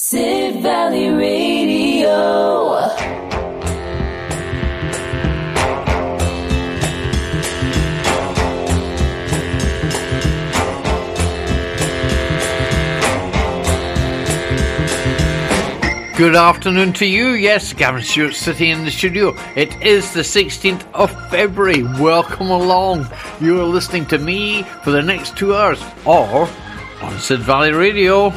Sid Valley Radio. Good afternoon to you. Yes, Gavin Stuart sitting in the studio. It is the 16th of February. Welcome along. You are listening to me for the next two hours or on Sid Valley Radio.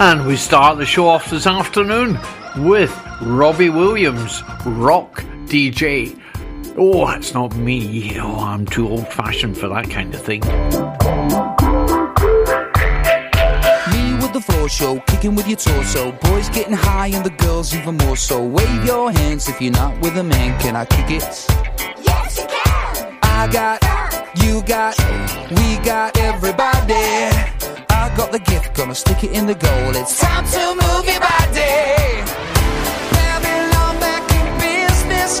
And we start the show off this afternoon with Robbie Williams, rock DJ. Oh, it's not me. Oh, I'm too old fashioned for that kind of thing. Me with the floor show, kicking with your torso. Boys getting high and the girls even more so. Wave your hands if you're not with a man. Can I kick it? Yes, you can. I got, you got, we got everybody. Got the gift, gonna stick it in the goal. It's time to move your body. Babylon back in business.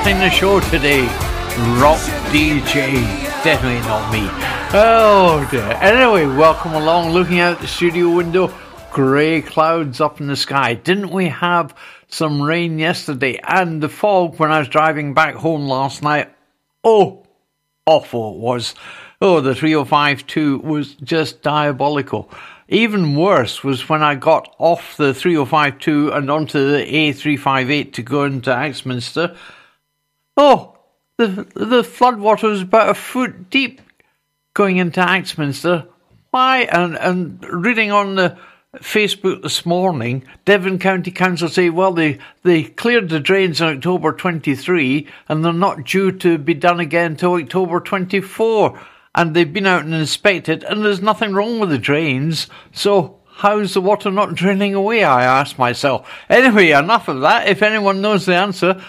Starting the show today. Rock DJ. definitely not me. Oh dear. Anyway, welcome along. Looking out the studio window, grey clouds up in the sky. Didn't we have some rain yesterday and the fog when I was driving back home last night? Oh, awful it was. Oh, the 3052 was just diabolical. Even worse was when I got off the 3052 and onto the A358 to go into Axminster. Oh, the the floodwater was about a foot deep going into Axminster. Why? And and reading on the Facebook this morning, Devon County Council say, well, they, they cleared the drains in October 23 and they're not due to be done again until October 24. And they've been out and inspected and there's nothing wrong with the drains. So how's the water not draining away? I ask myself. Anyway, enough of that. If anyone knows the answer,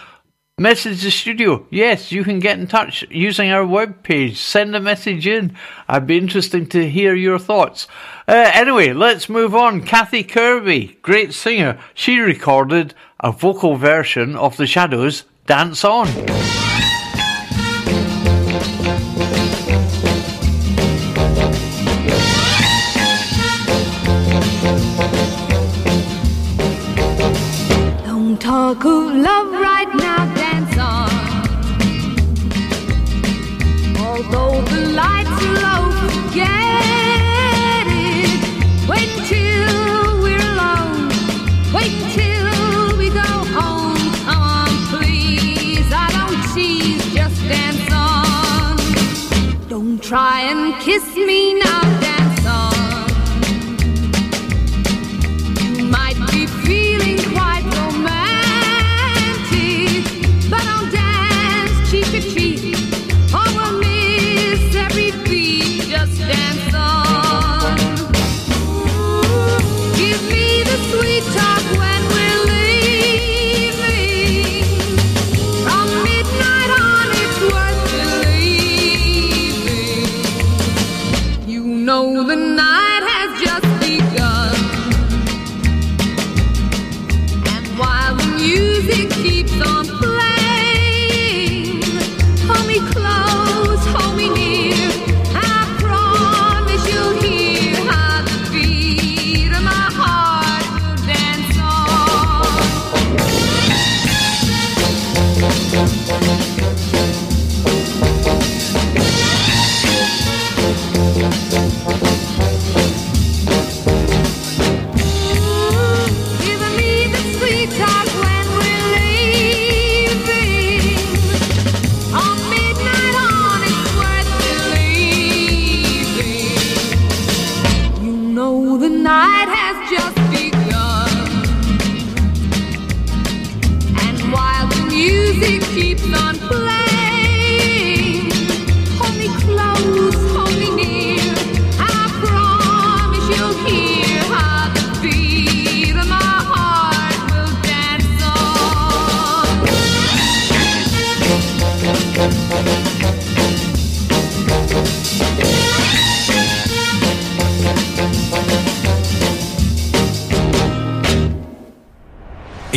Message the studio. Yes, you can get in touch using our webpage. Send a message in. I'd be interested to hear your thoughts. Uh, anyway, let's move on. Kathy Kirby, great singer. She recorded a vocal version of The Shadows' Dance On. Talk of love right now, try and kiss me now,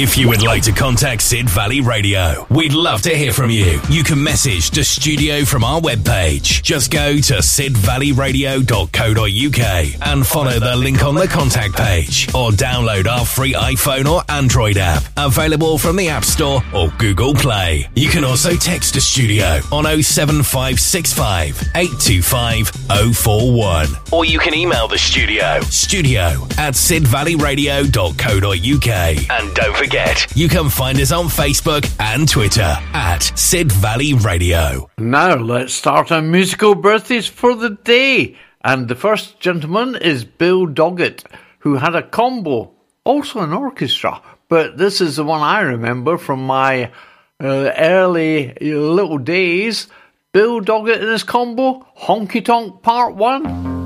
If you would like to contact Sid Valley Radio, we'd love to hear from you. You can message the studio from our webpage. Just go to sidvalleyradio.co.uk and follow the link on the contact page or download our free iPhone or Android app available from the App Store or Google Play. You can also text the studio on 07565 825 041 or you can email the studio studio at sidvalleyradio.co.uk and don't forget you can find us on Facebook and Twitter at Sid Valley Radio. Now let's start our musical birthdays for the day. And the first gentleman is Bill Doggett, who had a combo, also an orchestra. But this is the one I remember from my uh, early little days. Bill Doggett and his combo, Honky Tonk Part 1.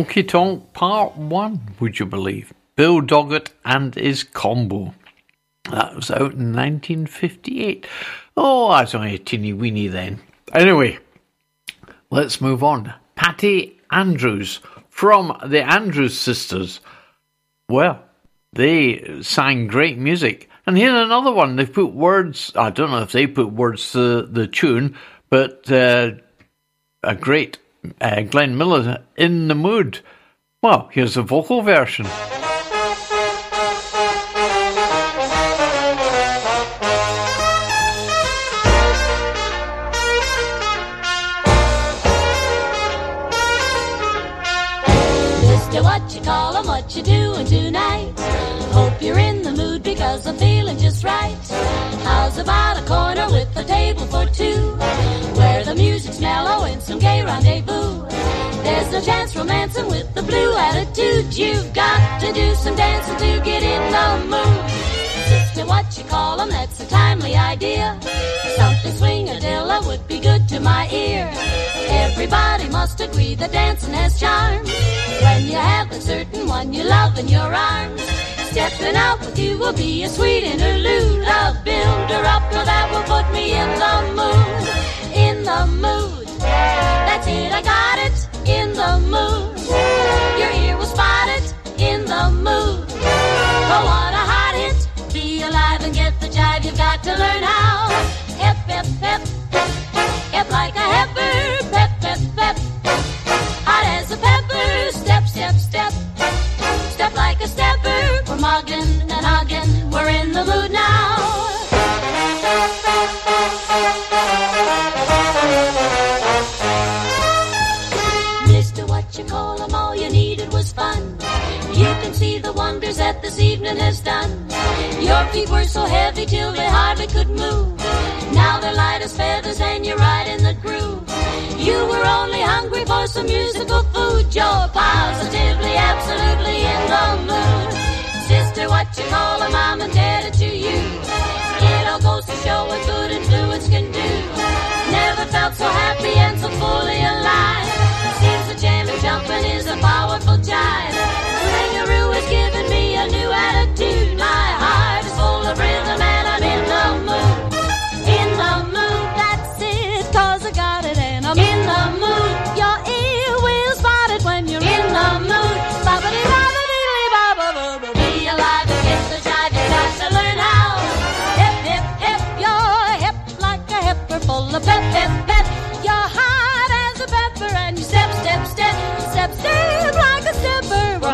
Honky Tonk Part 1, would you believe? Bill Doggett and his combo. That was out in 1958. Oh, I was only a teeny weeny then. Anyway, let's move on. Patty Andrews from the Andrews Sisters. Well, they sang great music. And here's another one. They've put words, I don't know if they put words to the tune, but uh, a great uh, Glenn Miller in the mood. Well, here's a vocal version. Mister, what you call 'em, what you doing tonight? Hope you're in the mood because I'm feeling just right. How's about a corner with a table for two? Where the music's mellow and some gay rendezvous. There's no chance romancing with the blue attitude. You've got to do some dancing to get in the mood. Sister, what you call 'em, that's a timely idea. Something swingadilla would be good to my ear. Everybody must agree that dancing has charm. When you have a certain one you love in your arms. Stepping out with you will be a sweet interlude. A builder up that will put me in the mood. In the mood. That's it, I got it. In the mood. Your ear will spot it. In the mood. Oh, what a hot hit. Be alive and get the jive. You've got to learn how. Hip, hip, hip. Hip like a heifer. Wonders that this evening has done. Your feet were so heavy till they hardly could move. Now they're light as feathers and you're right in the groove. You were only hungry for some musical food. You're positively, absolutely in the mood. Sister, what you call 'em, I'm indebted to you. It all goes to show what good influence can do. Never felt so happy and so fully alive. Seems the jamming jumping is a powerful jive.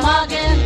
Stepper.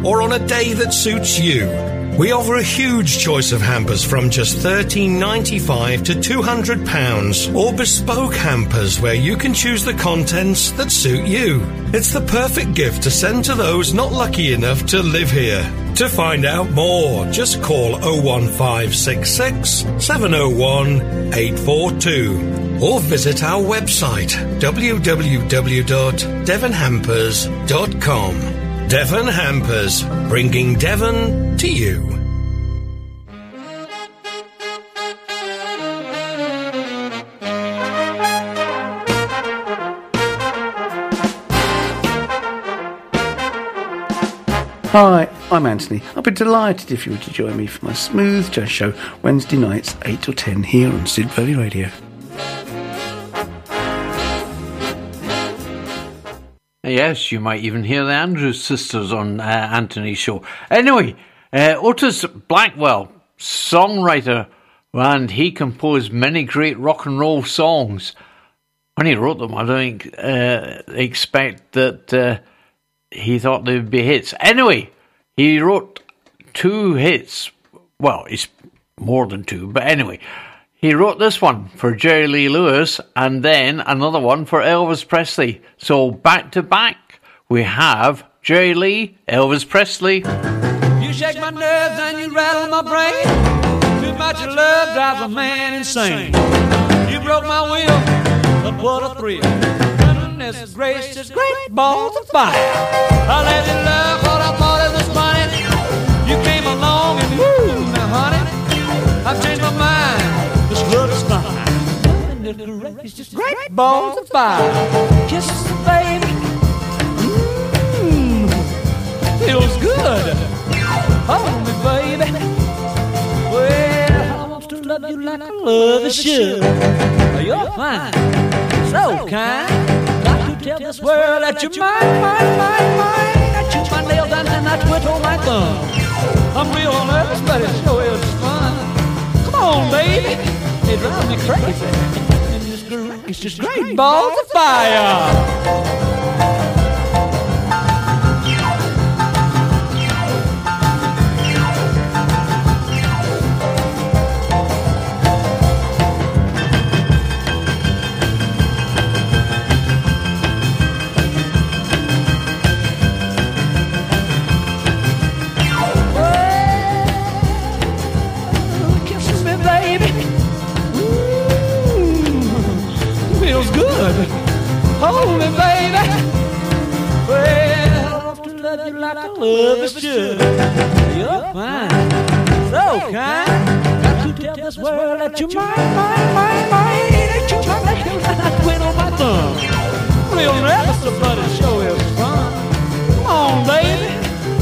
or on a day that suits you. We offer a huge choice of hampers from just $13.95 to £200, or bespoke hampers where you can choose the contents that suit you. It's the perfect gift to send to those not lucky enough to live here. To find out more, just call 01566 701 842 or visit our website www.devonhampers.com. Devon Hampers, bringing Devon to you. Hi, I'm Anthony. I'll be delighted if you were to join me for my smooth jazz show Wednesday nights, 8 till 10 here on Sid Valley Radio. Yes, you might even hear the Andrews sisters on uh, Anthony's show. Anyway, uh, Otis Blackwell, songwriter, and he composed many great rock and roll songs. when he wrote them, I don't uh, expect that uh, he thought they would be hits. Anyway, he wrote two hits. Well, it's more than two, but anyway, he wrote this one for Jerry Lee Lewis and then another one for Elvis Presley. So back to back, we have Jerry Lee, Elvis Presley. You shake my nerves and you rattle my brain. Too much love drives a man insane. You broke my will, but what a thrill. Goodness gracious, great balls of fire. I let love what I thought mind. This love is fine. Goodness gracious, great balls of fire. Kisses, baby. Mmm, feels good. Hold me, baby. Well, I want to love you like I love a should. You're fine, so kind. Got to tell this world that you're mine, mine, mine, mine. I chew my nails and I twiddle my thumb. I'm real nervous, but it sure is fun. Come on, baby. It drives me crazy. It's just great balls of fire. Love is should. You're fine, so kind. Got to tell this world that you're mine, mine, mine, mine. That you're my nails and I twiddle my thumb. Real nervous, but it sure is fun. Come on, baby.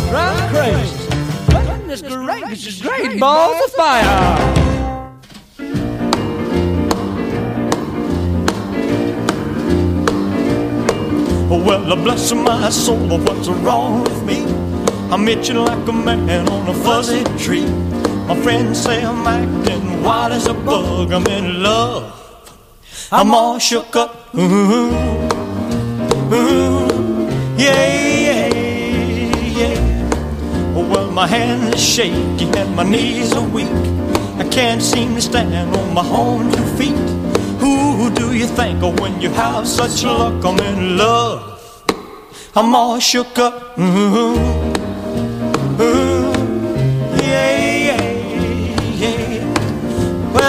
Drive me crazy. Goodness gracious, is great balls of fire. Oh, well, bless my soul, but what's wrong with me? I'm itching like a man on a fuzzy tree. My friends say I'm acting wild as a bug. I'm in love. I'm all shook up. Ooh, ooh, yeah, yeah, yeah. Well, my hands are shaky and my knees are weak. I can't seem to stand on my own two feet. Who do you think of when you have such luck? I'm in love. I'm all shook up. Ooh,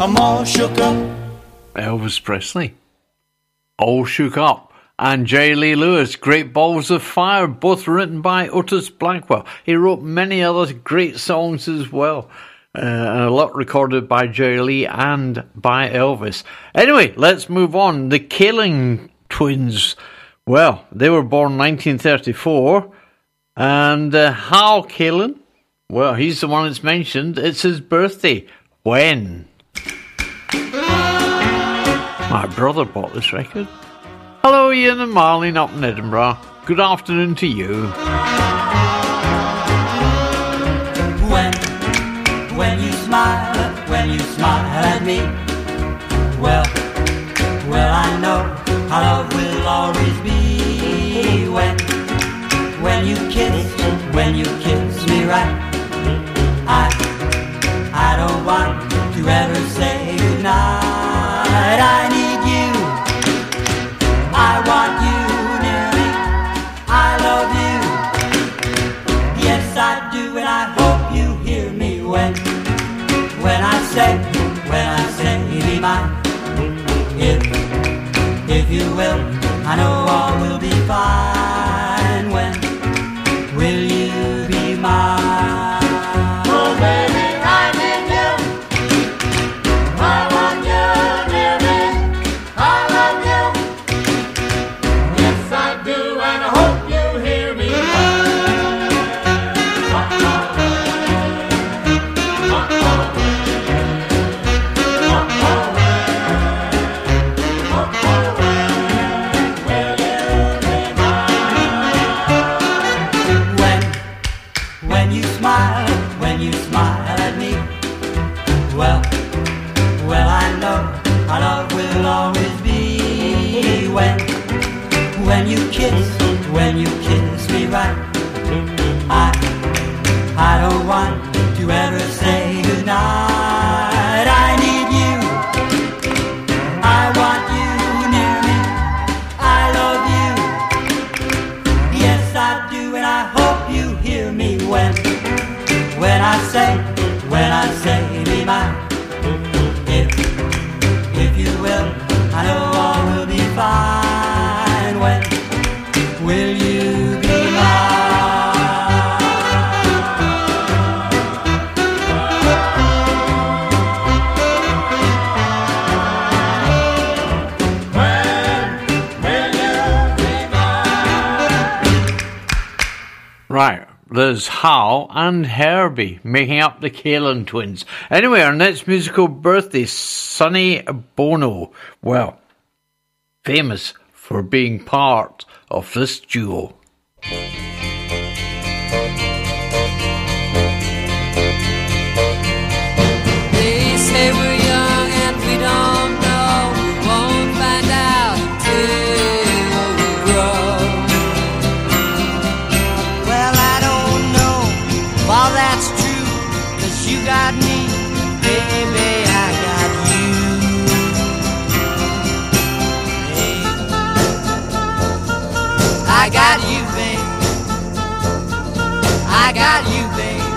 I'm all shook up. Elvis Presley. All Shook Up. And J. Lee Lewis, Great Balls of Fire, both written by Otis Blackwell. He wrote many other great songs as well. Uh, and a lot recorded by Jerry Lee and by Elvis. Anyway, let's move on. The Kalin Twins. Well, they were born 1934. And uh, Hal Kalin, well, he's the one that's mentioned. It's his birthday. When? My brother bought this record. Hello, Ian and Marlene up in Edinburgh. Good afternoon to you. When, when you smile, when you smile at me, well, well I know our love will always be. When, you kiss when you kiss me right. I, I don't want to ever say goodnight. I need you. I want you near me. I love you. Yes, I do, and I hope you hear me when, when I say, when I say, be mine. If, if you will, there's Hal and Herbie making up the Kalin twins. Anyway, our next musical birthday, Sonny Bono. Well, famous for being part of this duo. Got you, babe.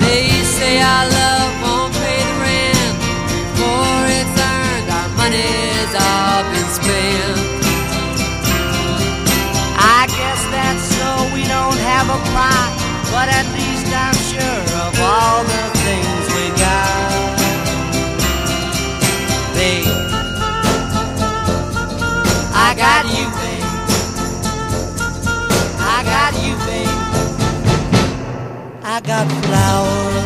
They say our love won't pay the rent before it's earned. Our money's all been spent. I guess that's so we don't have a plot, but at least I'm sure of all the things got flowers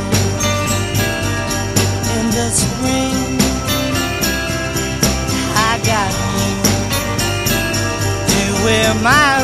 in the spring. I got you to wear my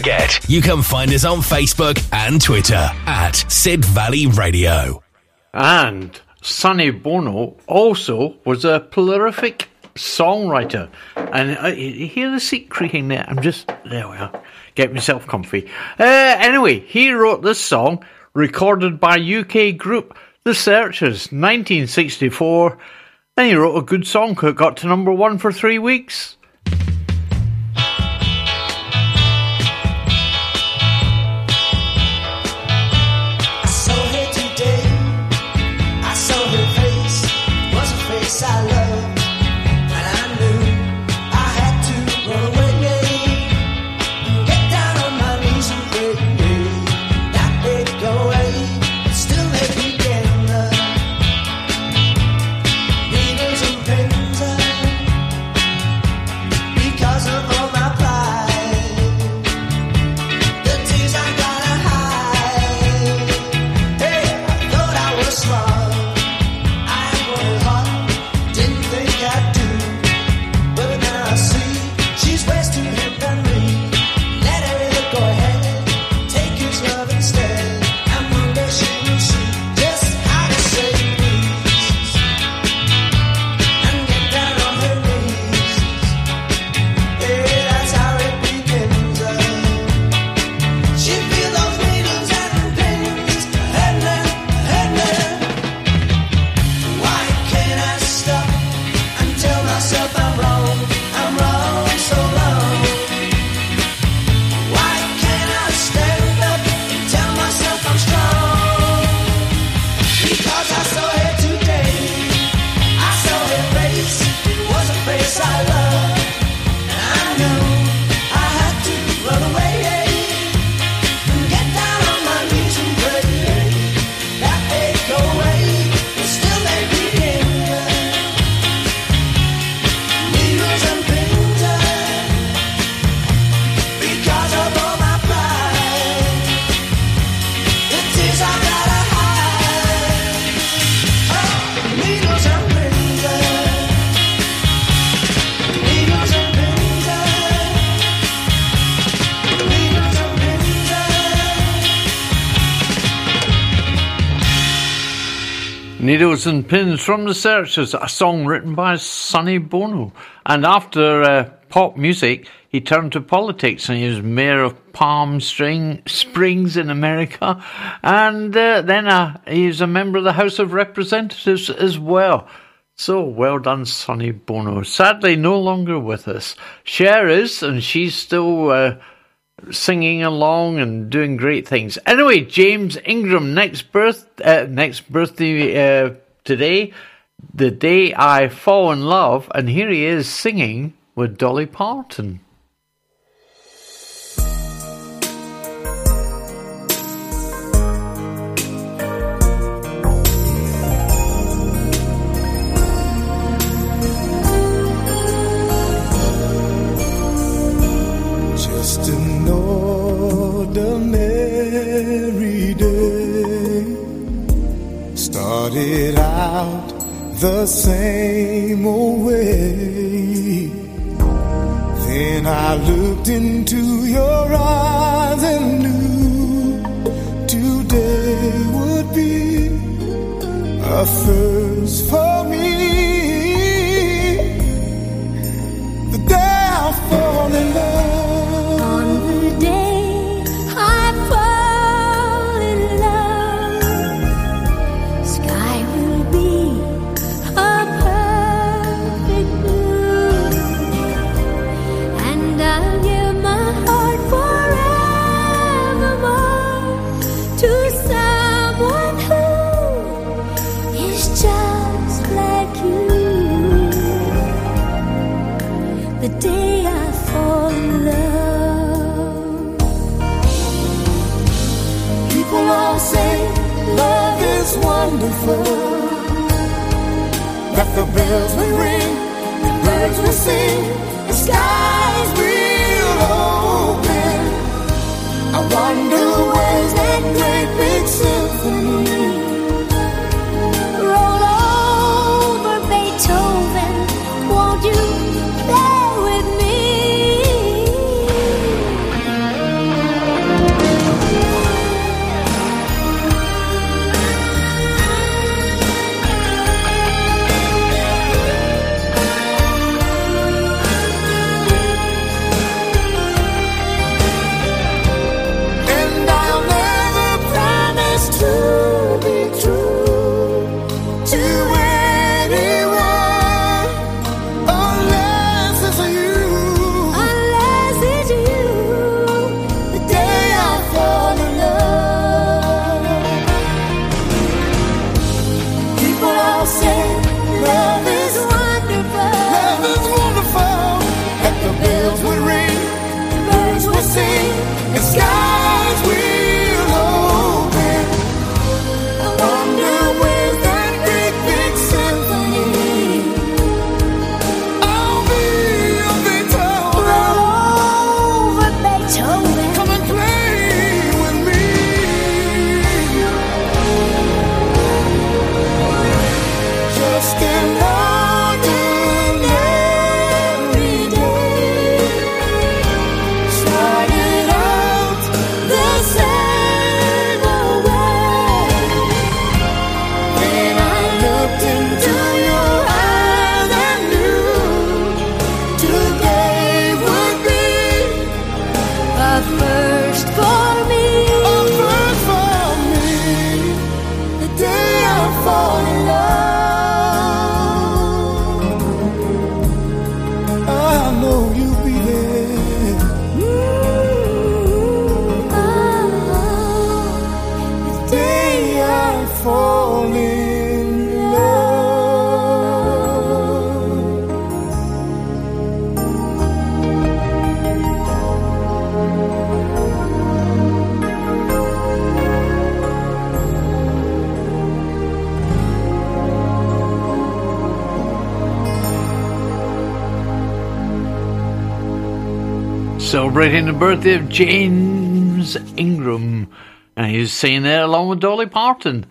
you can find us on Facebook and Twitter at Sid Valley Radio. And Sonny Bono also was a prolific songwriter. And uh, you hear the seat creaking there? I'm just, there we are, get myself comfy. Uh, anyway, he wrote this song, recorded by UK group The Searchers, 1964. And he wrote a good song, it got to number one for three weeks. Pins from the Searchers, a song written by Sonny Bono. And after uh, pop music, he turned to politics and he was mayor of Palm String, Springs in America. And uh, then uh, a member of the House of Representatives as well. So well done, Sonny Bono. Sadly, no longer with us. Cher is, and she's still uh, singing along and doing great things. Anyway, James Ingram, next birth, uh, next birthday uh, today, the day I fall in love, and here he is singing with Dolly Parton. Started out the same old way. Then I looked into your eyes and knew today would be a first for me. celebrating the birthday of James Ingram, and he's singing there along with Dolly Parton.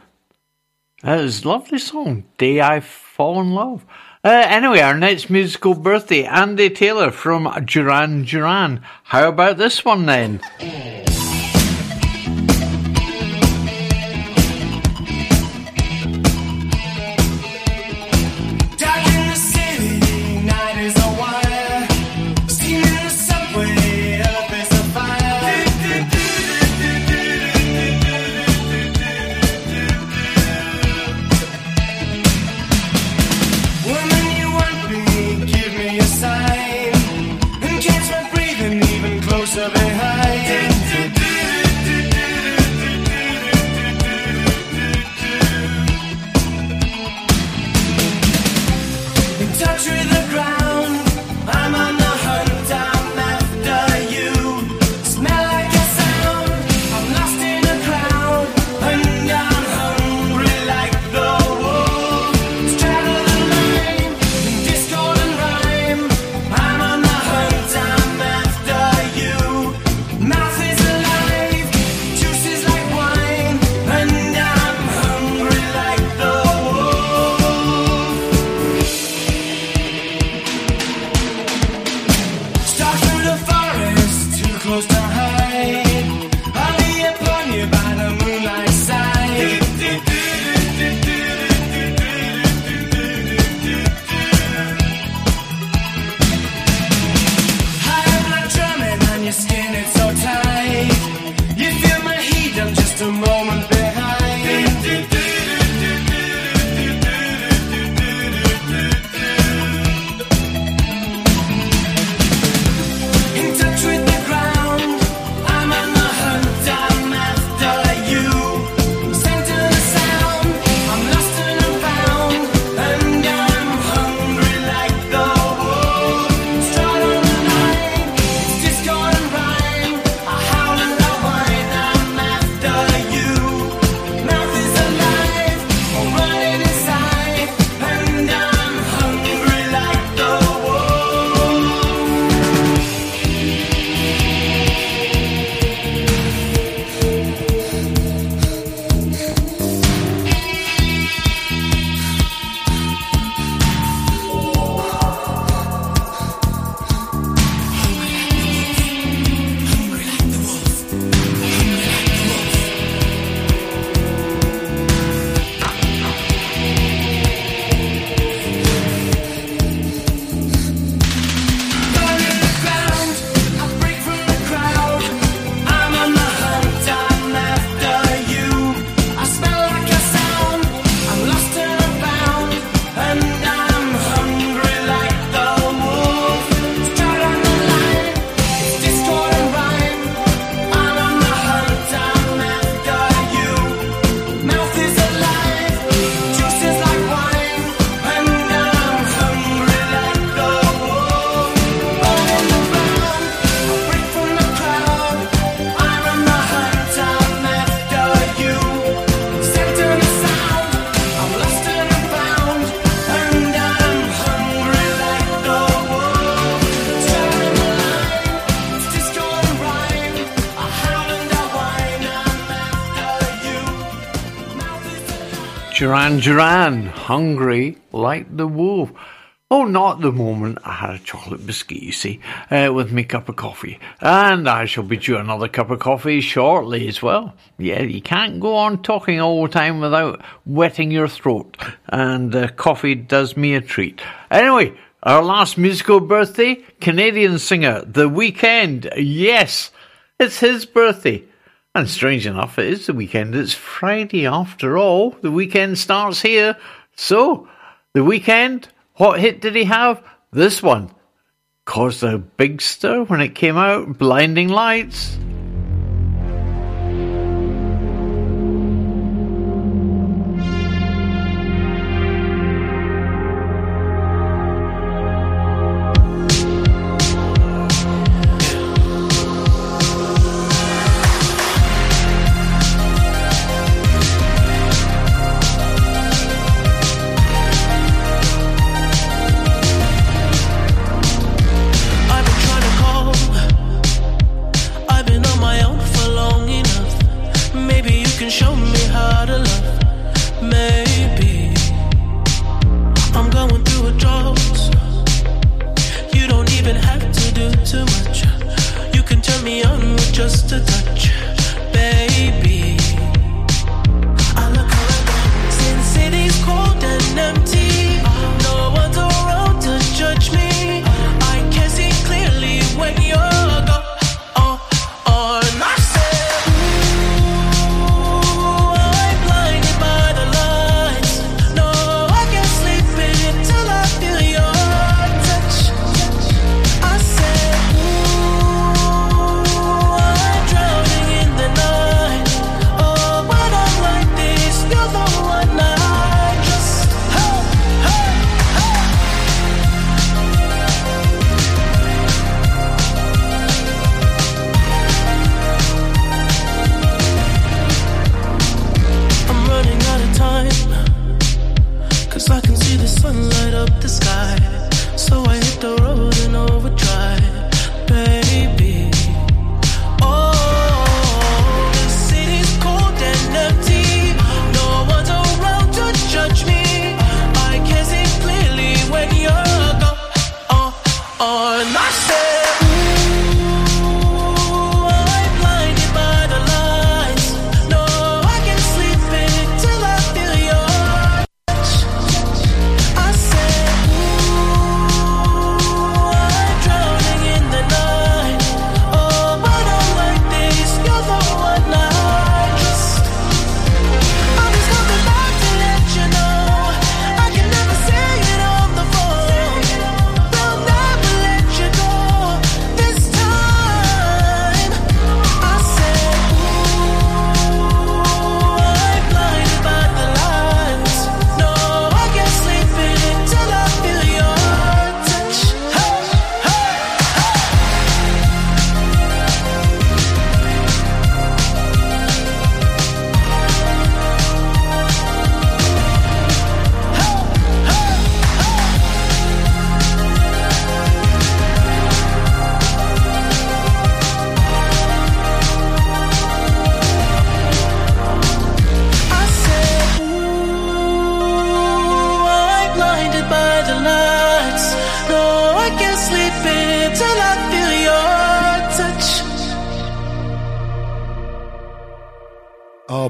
That was a lovely song, Day I Fall in Love. Uh, anyway, our next musical birthday, Andy Taylor from Duran Duran. How about this one then? Duran Duran, hungry like the wolf. Oh, not the moment I had a chocolate biscuit, you see, uh, with me cup of coffee. And I shall be due another cup of coffee shortly as well. Yeah, you can't go on talking all the time without wetting your throat. And uh, coffee does me a treat. Anyway, our last musical birthday, Canadian singer, The Weeknd. Yes, it's his birthday. And strange enough, it is the weekend. It's Friday after all. The weekend starts here. So, the Weeknd, what hit did he have? This one. Caused a big stir when it came out. Blinding Lights.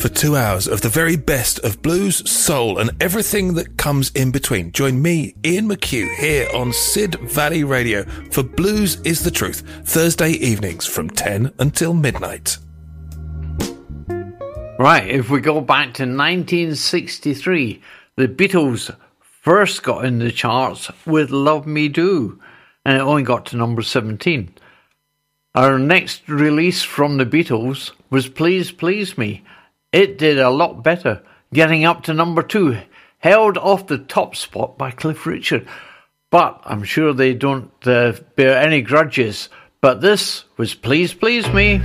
for two hours of the very best of blues, soul, and everything that comes in between. Join me, Ian McHugh, here on Sid Valley Radio for Blues is the Truth, Thursday evenings from 10 until midnight. Right, if we go back to 1963, the Beatles first got in the charts with Love Me Do, and it only got to number 17. Our next release from the Beatles was Please Please Me, it did a lot better, getting up to number two, held off the top spot by Cliff Richard. But I'm sure they don't uh, bear any grudges. But this was Please Please Me.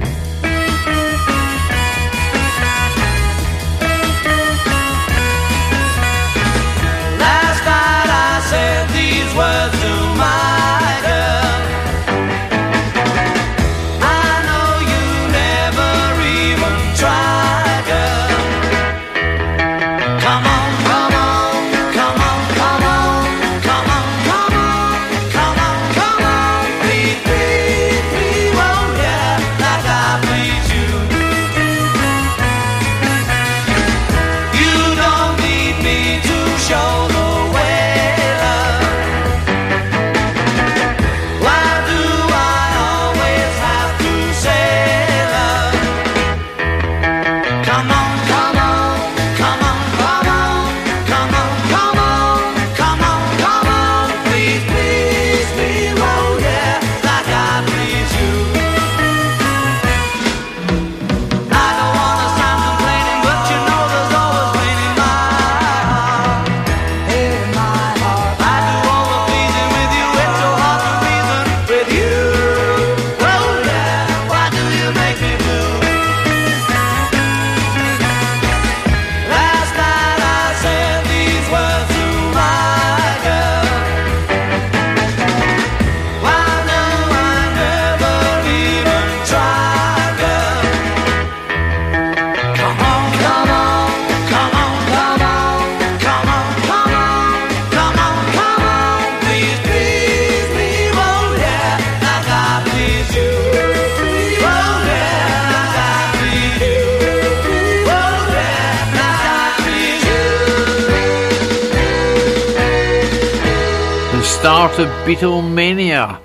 to Beatlemania.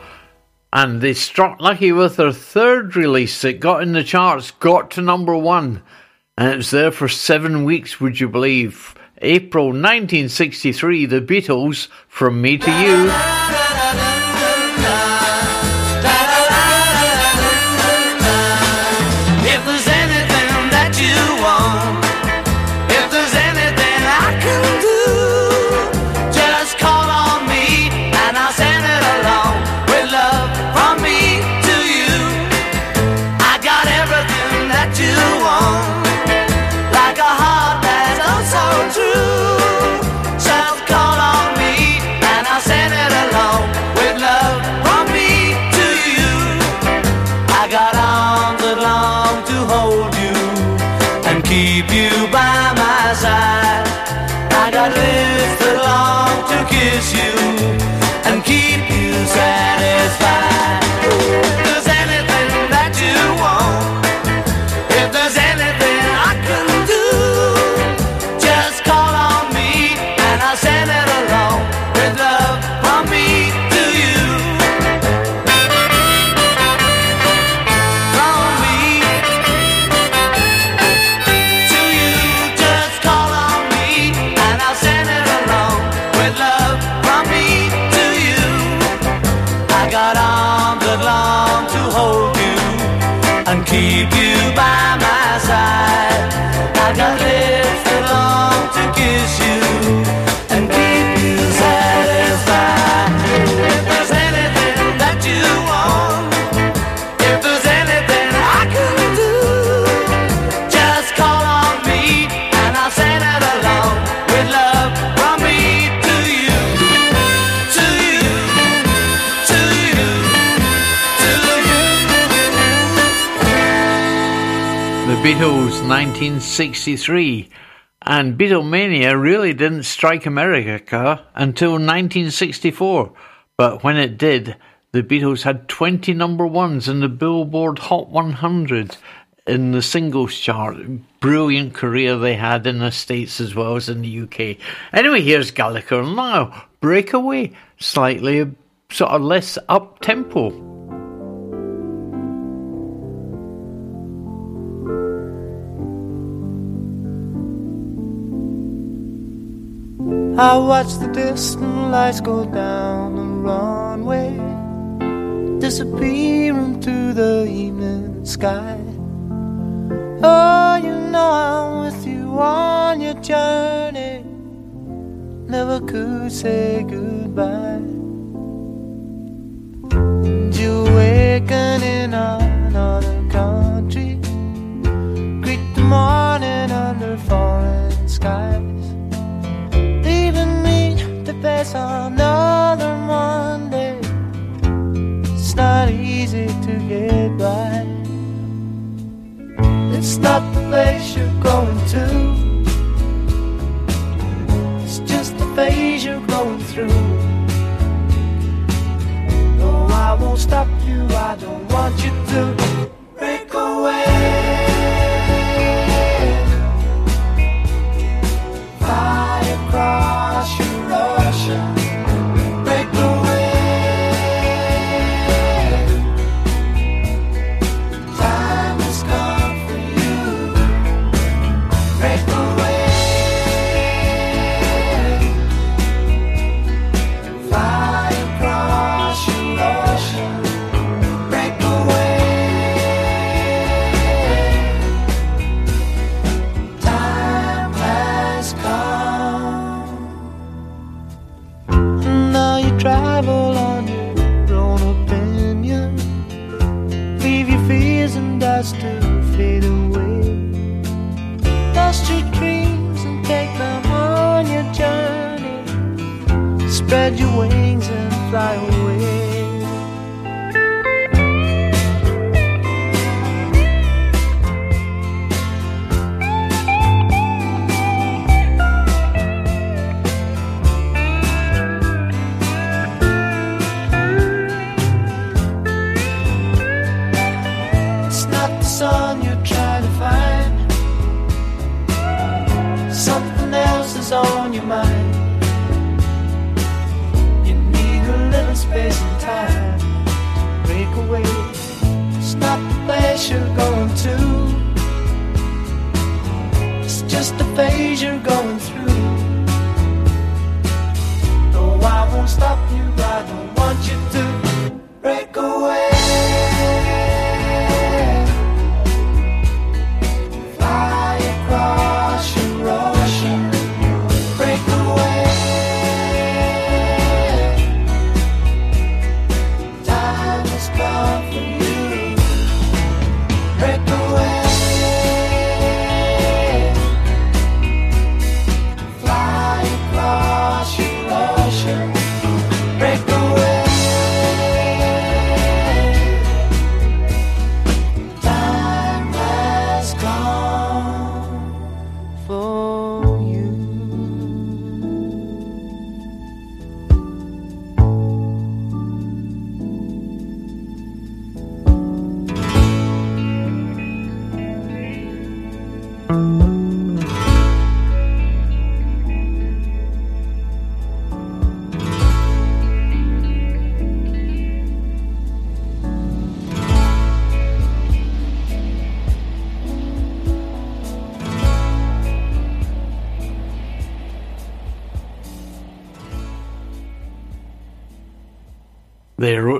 And they struck lucky with their third release that got in the charts, got to number one. And it was there for seven weeks, would you believe? April 1963, The Beatles, From Me to You. 1963. And Beatlemania really didn't strike America until 1964. But when it did, the Beatles had 20 number ones in the Billboard Hot 100 in the singles chart. Brilliant career they had in the States as well as in the UK. Anyway, here's Gallagher now. Breakaway, slightly sort of less up tempo. I watch the distant lights go down the runway, disappear into the evening sky. Oh, you know I'm with you on your journey. Never could say goodbye. And you're waking in another country. Greet the morning under foreign skies. Face another Monday. It's not easy to get by. It's not the place you're going to. It's just the phase you're going through. No, I won't stop you. I don't want you to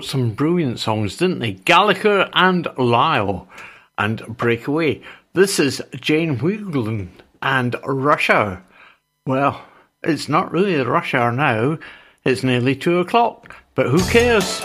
wrote some brilliant songs, didn't they? Gallagher and Lyle and Breakaway. This is Jane Wiedlin and Rush Hour. Well, it's not really rush hour now. It's nearly two o'clock, but who cares?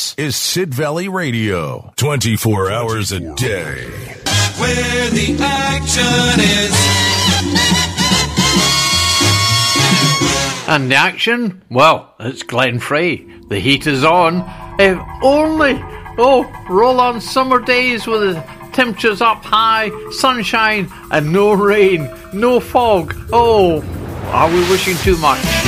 This is Sid Valley Radio, 24 hours a day. Where the action is. And the action? Well, it's Glenn Frey. The heat is on. If only. Oh, roll on summer days with the temperatures up high, sunshine, and no rain, no fog. Oh, are we wishing too much?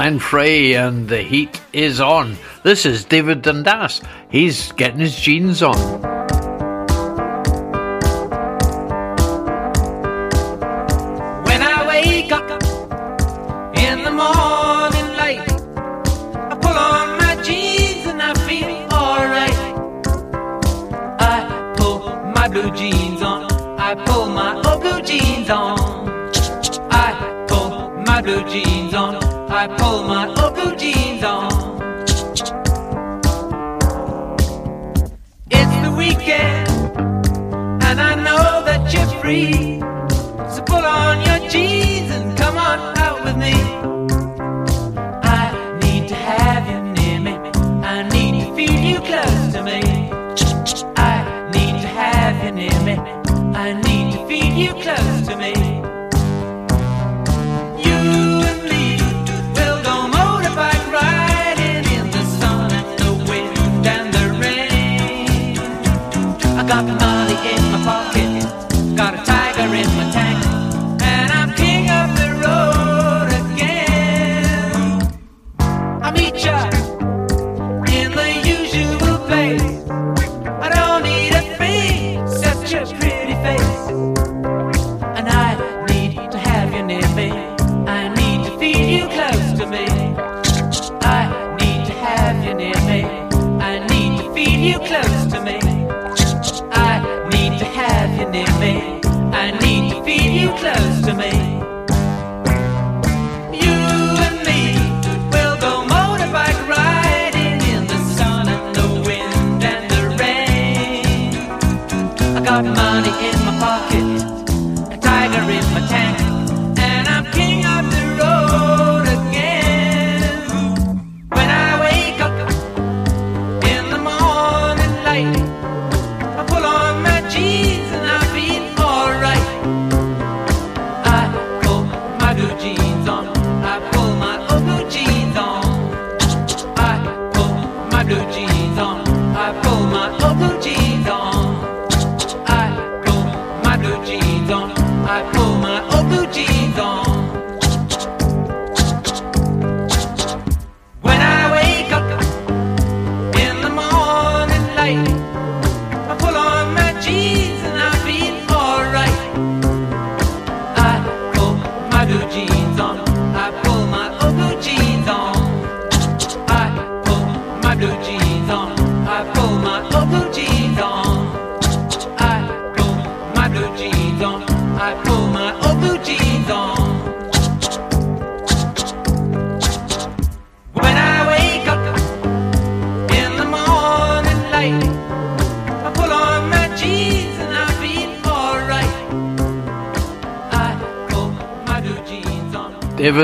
Glenn Frey, and the heat is on. This is David Dundas. He's getting his jeans on.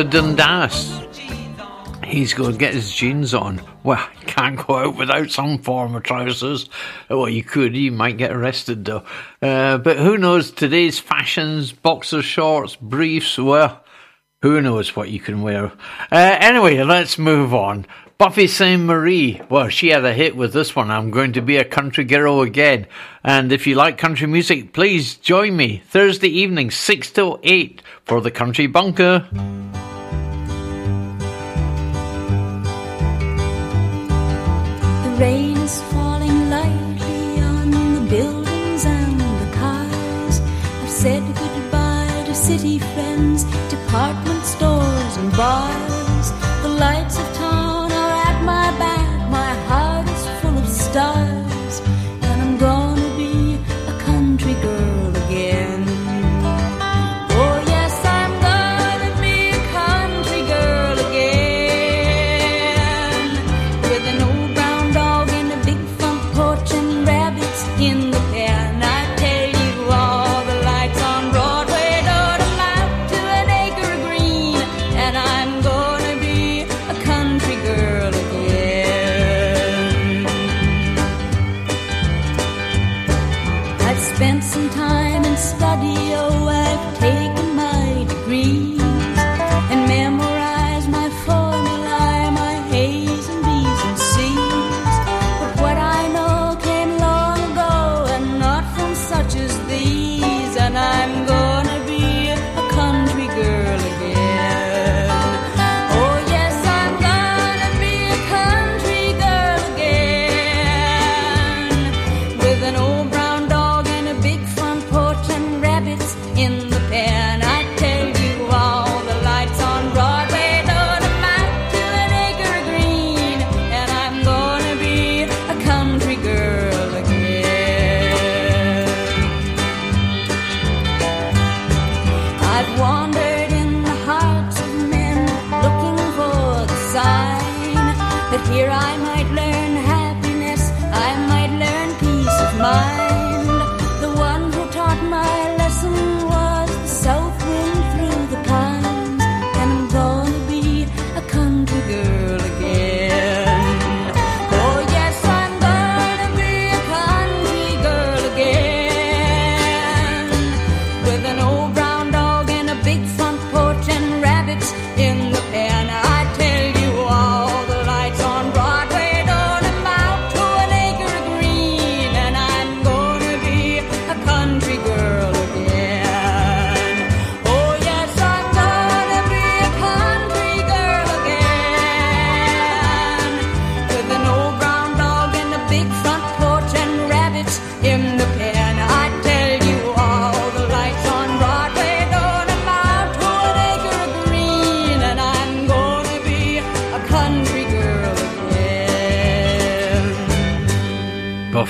Dundas. He's going to get his jeans on. Well, can't go out without some form of trousers. Well, you could, you might get arrested though. Uh, but who knows today's fashions, boxer shorts, briefs, well, who knows what you can wear. Uh, anyway, let's move on. Buffy Sainte-Marie. Well, she had a hit with this one. I'm going to be a country girl again. And if you like country music, please join me Thursday evening, 6 till 8 for the Country Bunker. rain is falling lightly on the buildings and the cars. I've said goodbye to city friends, department stores and bars.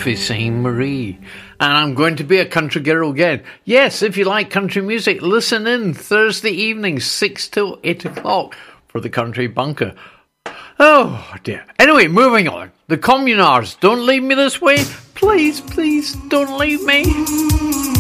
Buffy Sainte-Marie. And I'm going to be a country girl again. Yes, if you like country music, listen in Thursday evening, 6 till 8 o'clock for the Country Bunker. Oh dear. Anyway, moving on. The Communards, don't leave me this way. Please, please, don't leave me.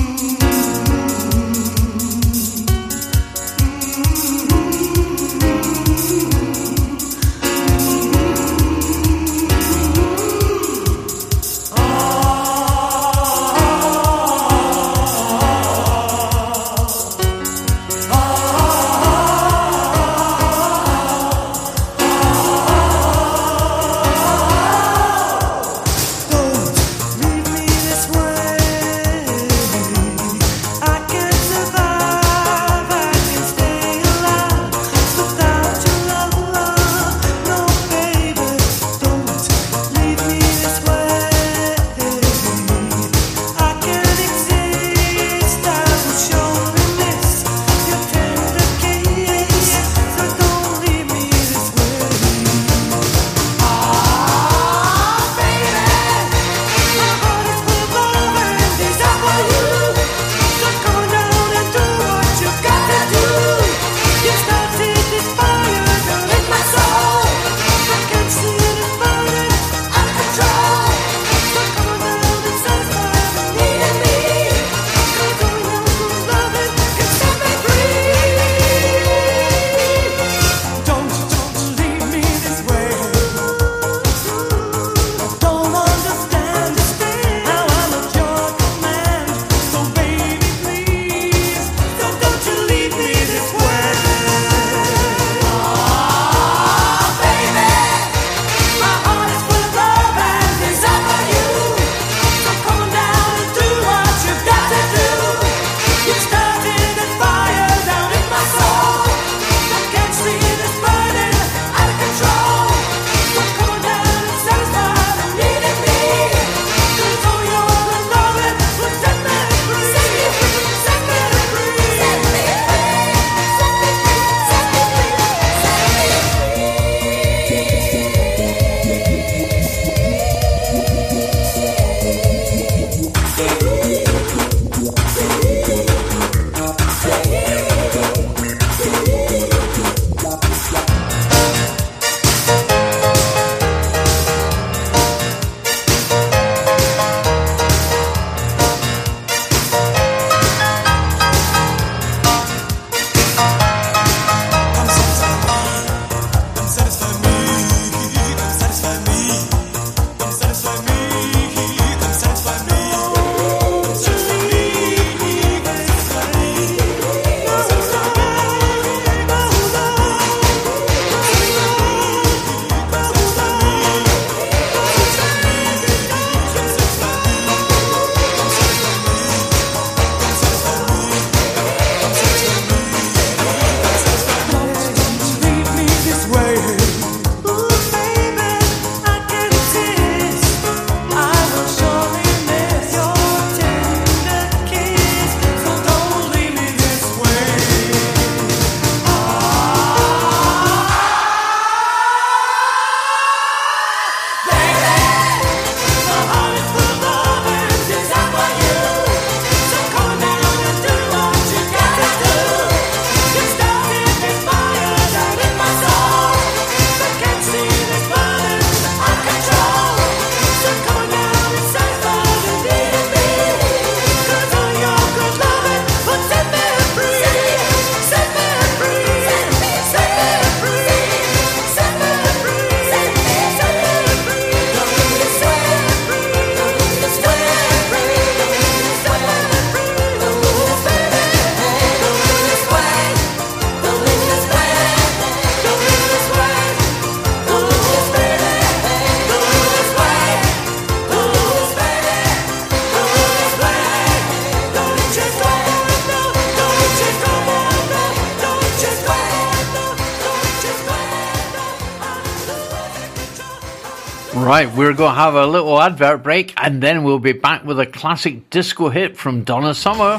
Right, we're going to have a little advert break and then we'll be back with a classic disco hit from Donna Summer.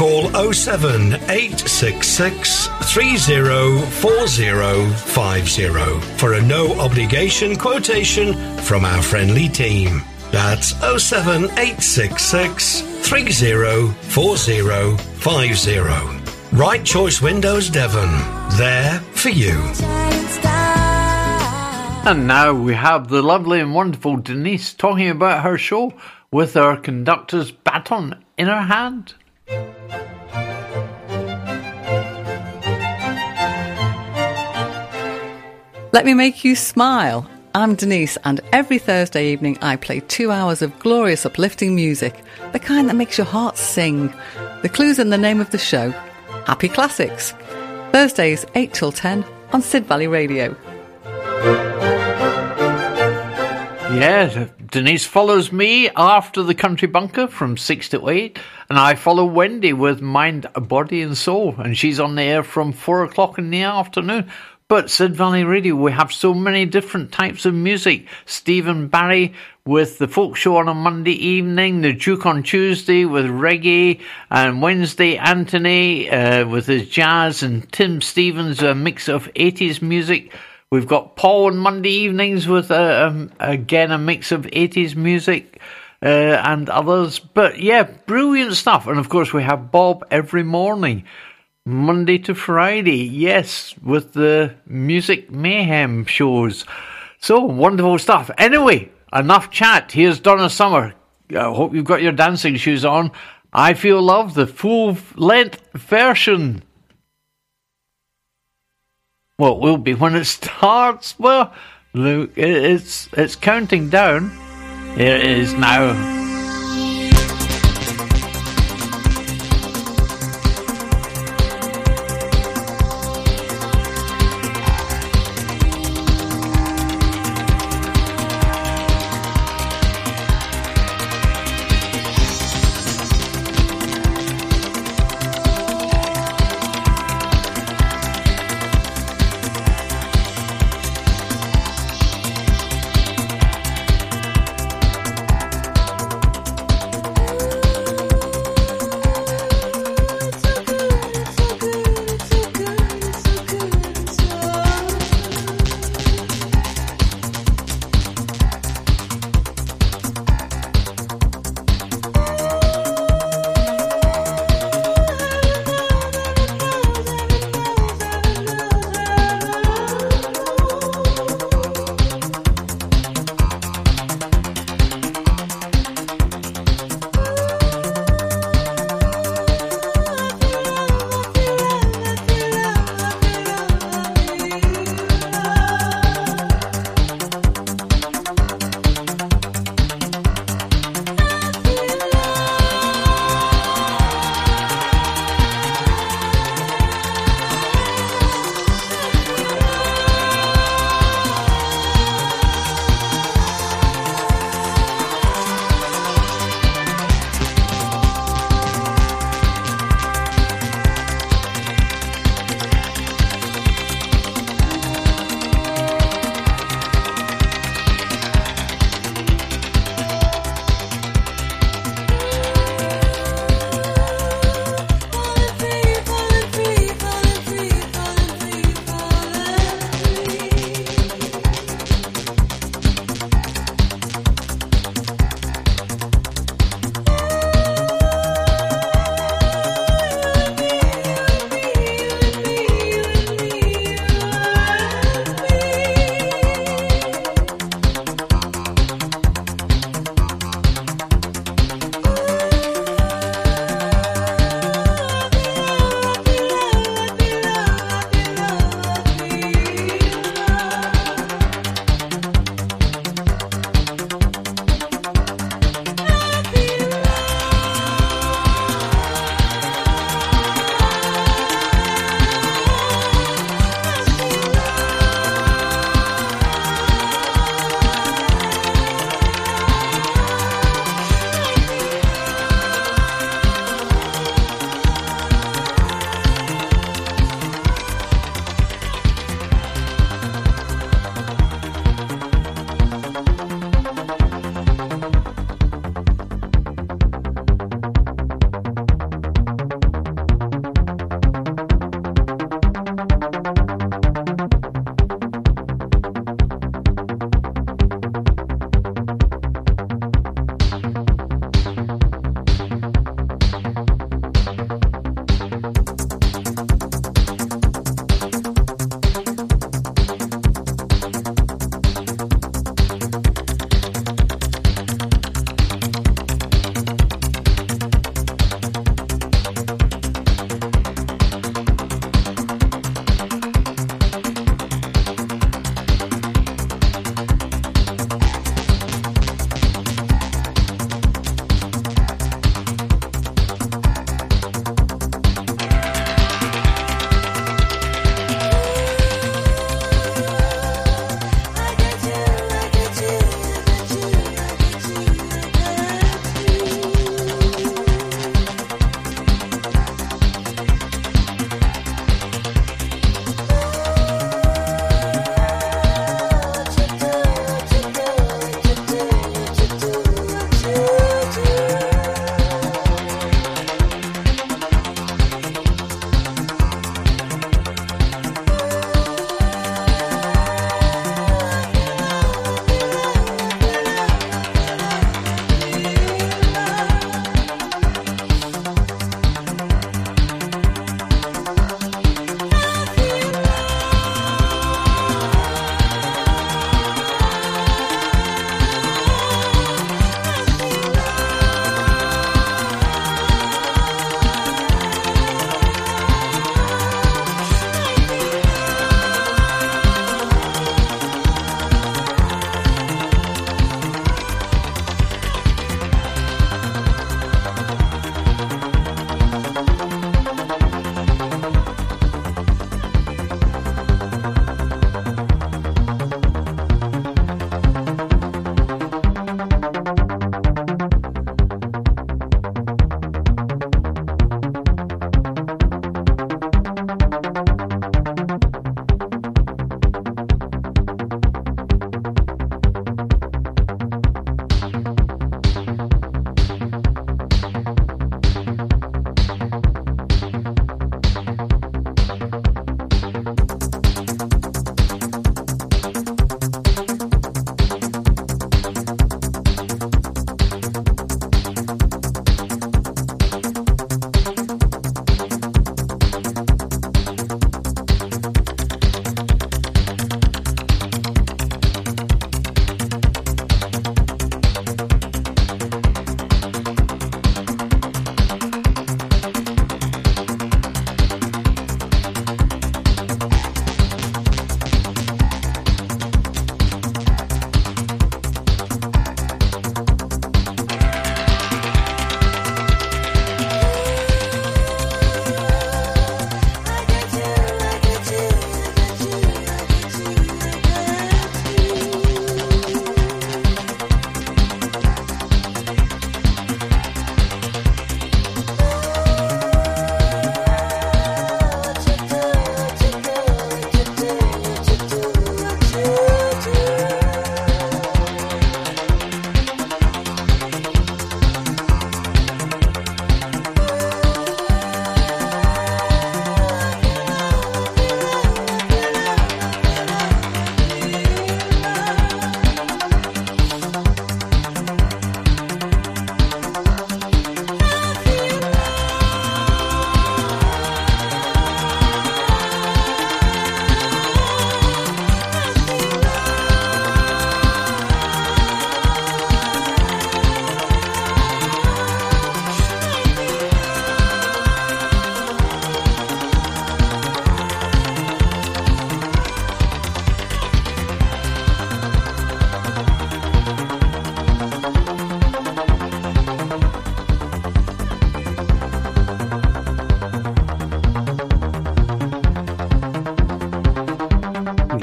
Call 07866 304050 for a no obligation quotation from our friendly team. That's 07866 304050. Right Choice Windows Devon. There for you. And now we have the lovely and wonderful Denise talking about her show with her conductor's baton in her hand. Let me make you smile. I'm Denise, and every Thursday evening I play two hours of glorious, uplifting music, the kind that makes your heart sing. The clue's in the name of the show Happy Classics. Thursdays, 8 till 10 on Sid Valley Radio. Yeah, Denise follows me after the Country Bunker from 6 to 8, and I follow Wendy with Mind, Body and Soul, and she's on the air from 4 o'clock in the afternoon. But Sid Valley Radio, we have so many different types of music. Stephen Barry with the folk show on a Monday evening, the Duke on Tuesday with reggae, and Wednesday Anthony uh, with his jazz, and Tim Stevens, a mix of 80s music. We've got Paul on Monday evenings with, uh, um, again, a mix of 80s music. Uh, and others, but yeah, brilliant stuff. And of course, we have Bob every morning. Monday to Friday, yes, with the Music Mayhem shows. So wonderful stuff. Anyway, enough chat. Here's Donna Summer. I hope you've got your dancing shoes on. I Feel Love, the full length version. Well, it will be when it starts. Well, look, it- it's it's counting down. Here it is now.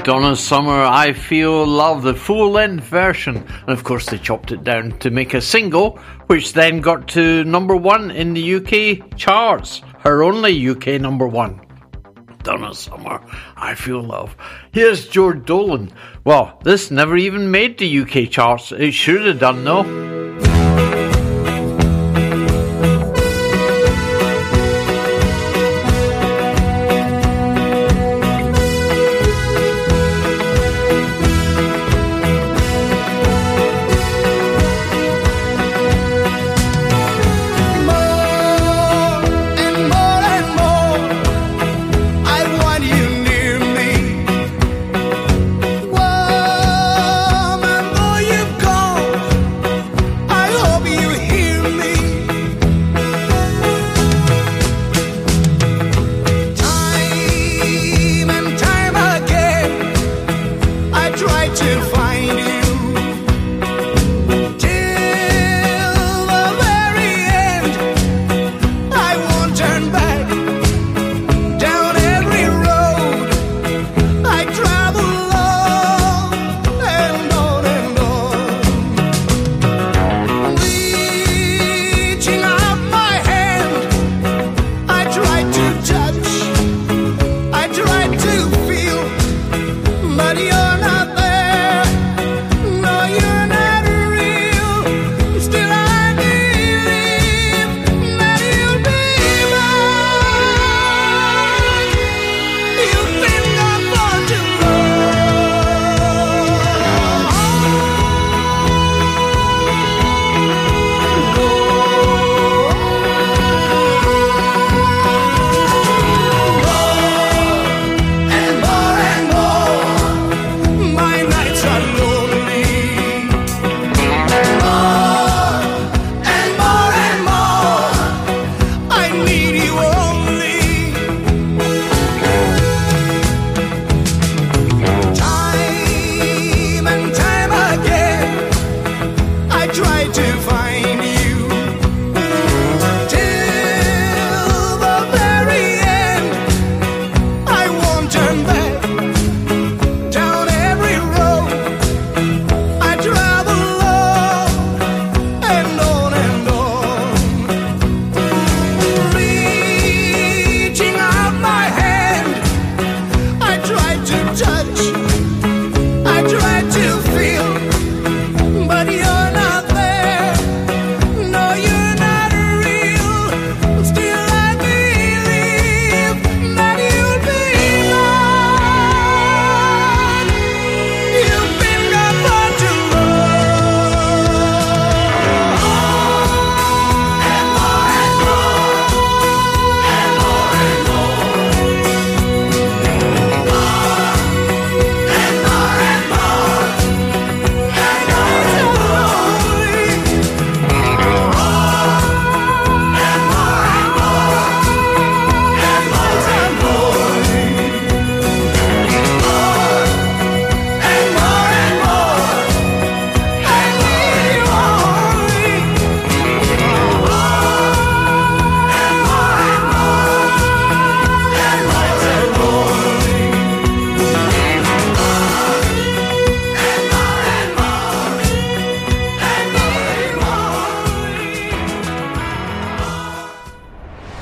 Donna Summer, I Feel Love, the full length version. And of course, they chopped it down to make a single, which then got to number one in the UK charts. Her only UK number one. Donna Summer, I Feel Love. Here's George Dolan. Well, this never even made the UK charts. It should have done, though.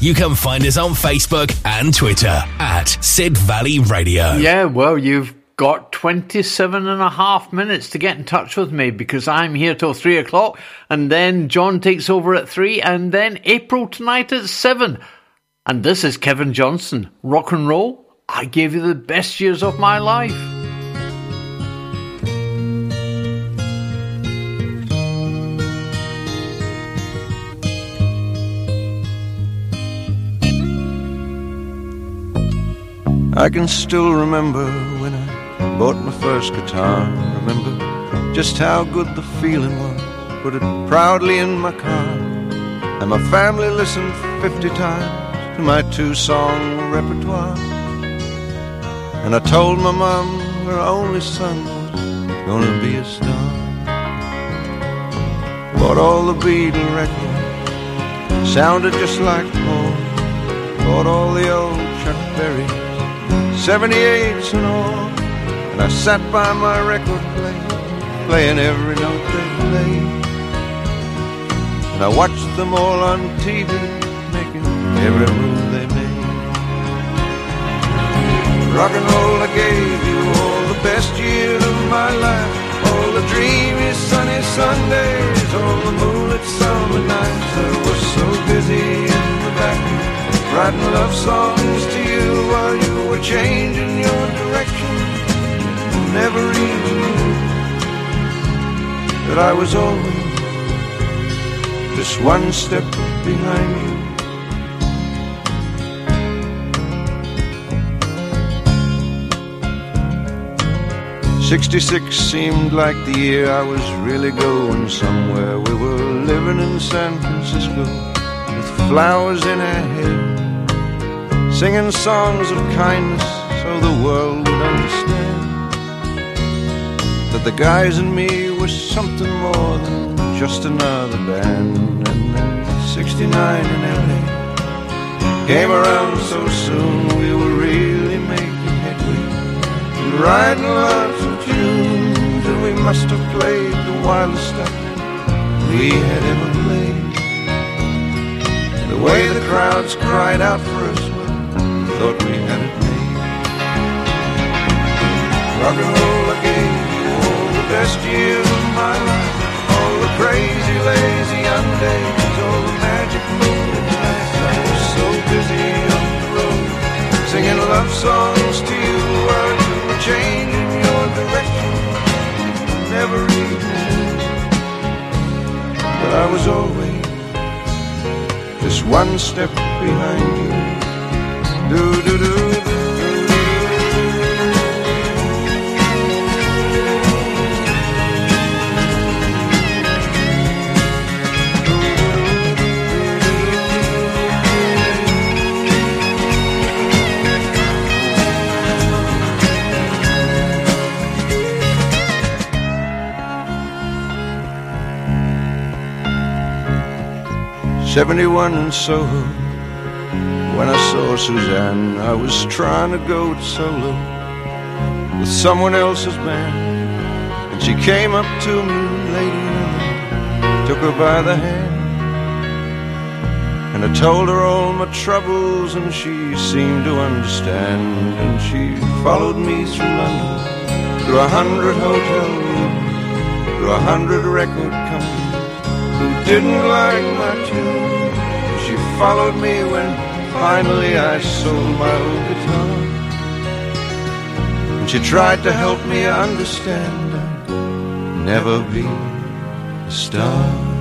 you can find us on Facebook and Twitter at Sid Valley Radio. Yeah, well, you've got 27 and a half minutes to get in touch with me because I'm here till 3 o'clock and then John takes over at 3 and then April tonight at 7. And this is Kevin Johnson. Rock and roll, I gave you the best years of my life. I can still remember when I bought my first guitar. Remember just how good the feeling was. Put it proudly in my car. And my family listened 50 times to my two song repertoire. And I told my mom her only son was gonna be a star. Bought all the Beatle records, sounded just like home. Bought all the old Chuck Berry, 78s and all. And I sat by my record player, playing every note they played. And I watched them all on TV, making every move they made. Rock and roll, I gave you all the best years of my life. All the dreamy sunny Sundays, all the moonlit summer nights. I was so busy in the back, writing love songs to you while in your direction. Never even knew that I was always just one step behind you. Sixty-six seemed like the year I was really going somewhere. We were living in San Francisco with flowers in our hair, singing songs of kindness so the world would understand that the guys and me were something more than just another band. And then 69 in LA came around so soon, we were really making headway. And writing lots of tunes, and we must have played the wildest stuff we had ever played. The way the crowds cried out for us, thought we had it made. Rock and roll, you all the best years of my life. All the crazy, lazy young days, all the magic moonlit nights. I was so busy on the road, singing love songs to you while you were changing your direction. Never even that I was always just one step behind you. Do do do. Seventy-one in Soho. When I saw Suzanne, I was trying to go solo with someone else's band. And she came up to me, lady, and took her by the hand. And I told her all my troubles, and she seemed to understand. And she followed me through London, through a hundred hotel rooms, through a hundred record companies who didn't like my tune. She followed me when finally I sold my old guitar. And she tried to help me understand I'd never be a star.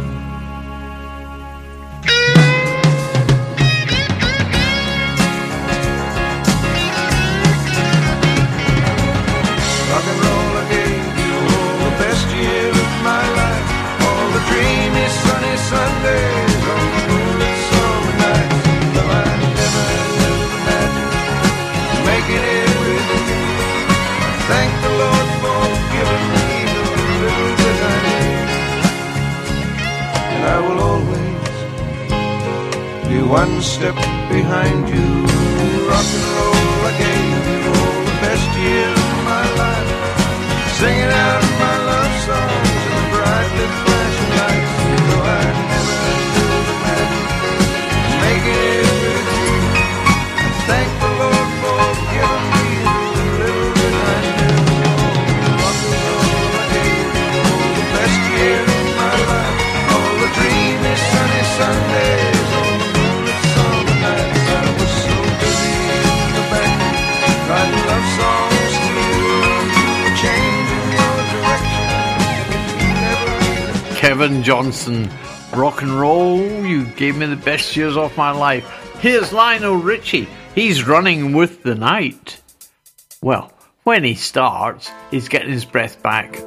dance and rock and roll. You gave me the best years of my life. Here's Lionel Richie. He's running with the night. Well, when he starts, he's getting his breath back.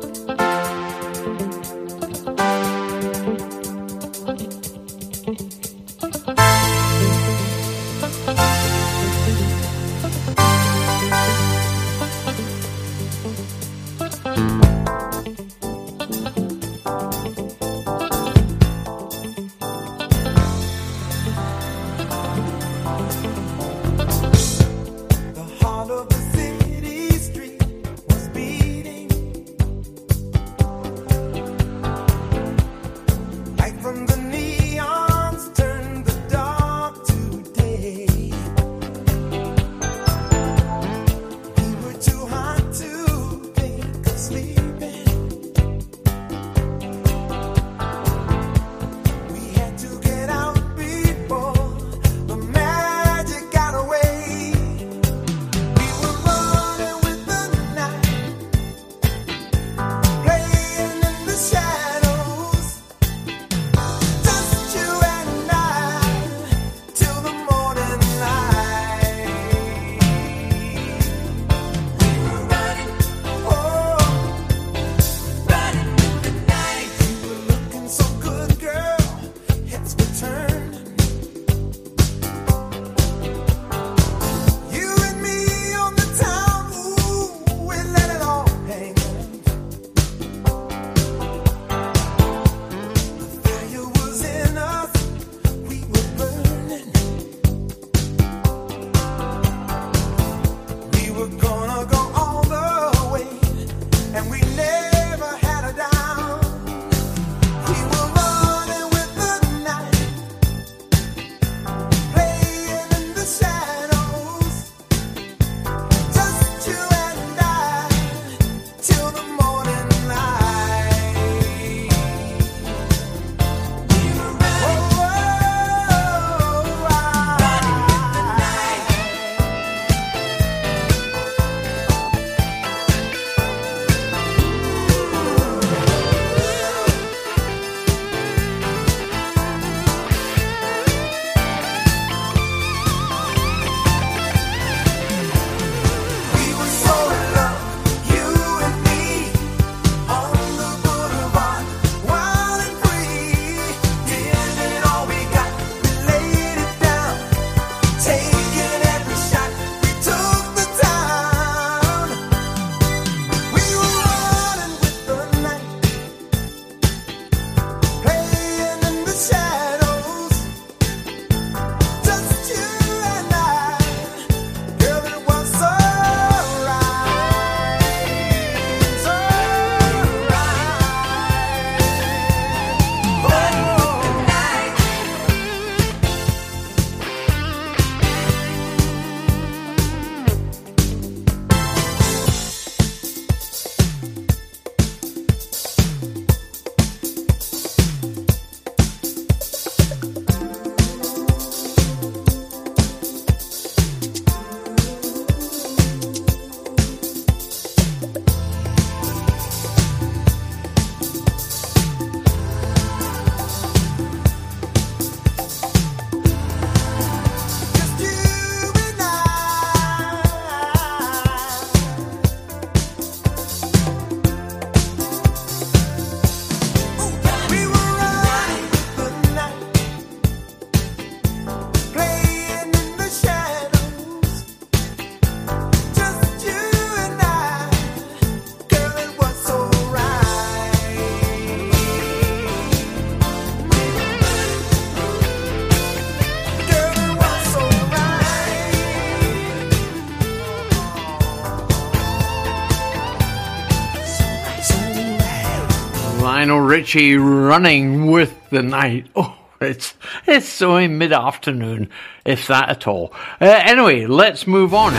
Richie running with the night. Oh, it's it's only mid afternoon, if that at all. Uh, anyway, let's move on.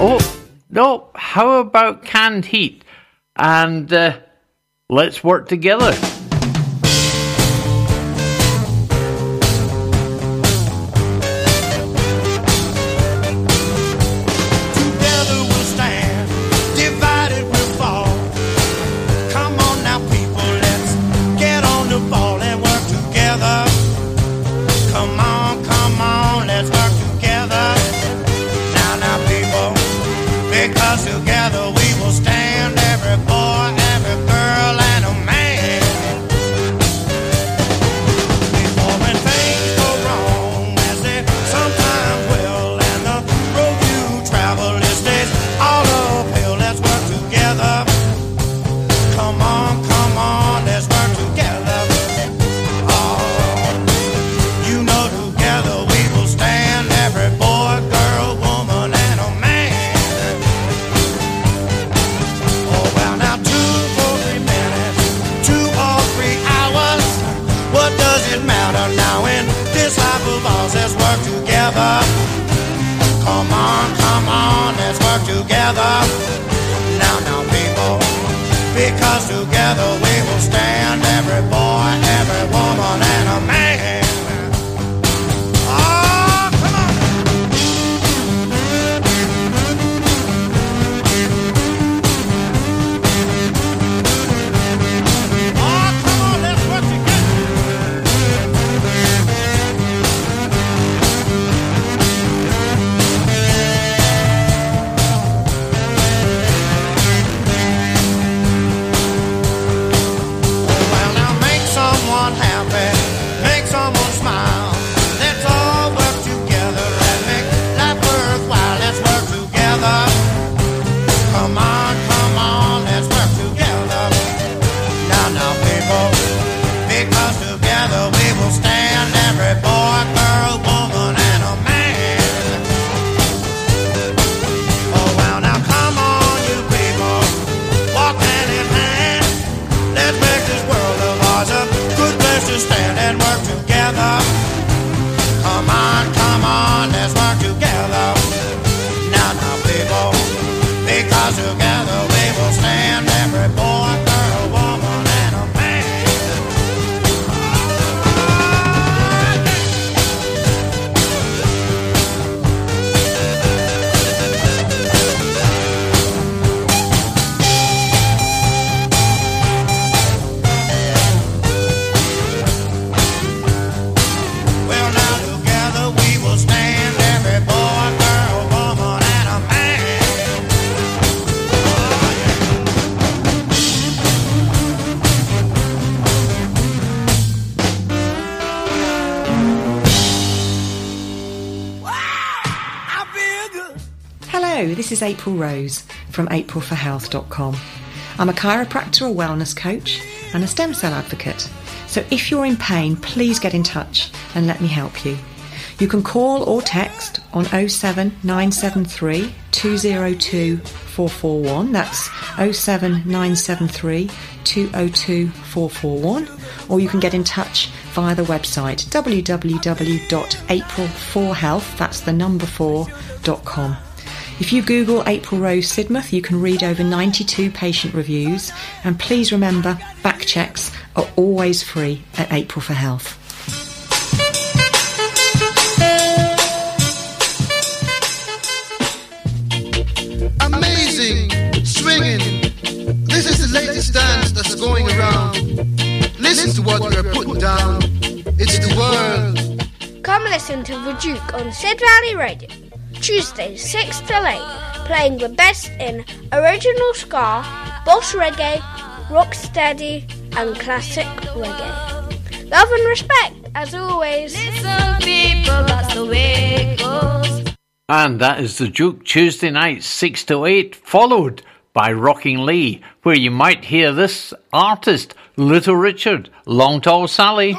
Oh no, how about canned heat? And uh, let's work together. April Rose from aprilforhealth.com. I'm a chiropractor, a wellness coach, and a stem cell advocate. So if you're in pain, please get in touch and let me help you. You can call or text on 07973 202 441. That's 07973 202 441. Or you can get in touch via the website www.april4health, that's the number 4.com. If you Google April Rose Sidmouth, you can read over 92 patient reviews. And please remember, back checks are always free at April for Health. Amazing, swinging. This is the latest dance that's going around. Listen to what we're putting down. It's the world. Come listen to The Duke on Sid Valley Radio, Tuesdays 6 till 8, playing the best in original ska, boss reggae, rocksteady, and classic reggae. Love and respect, as always. Listen, people, that's the way it goes. And that is the Duke Tuesday night, 6 to 8, followed by Rocking Lee, where you might hear this artist, Little Richard, Long Tall Sally.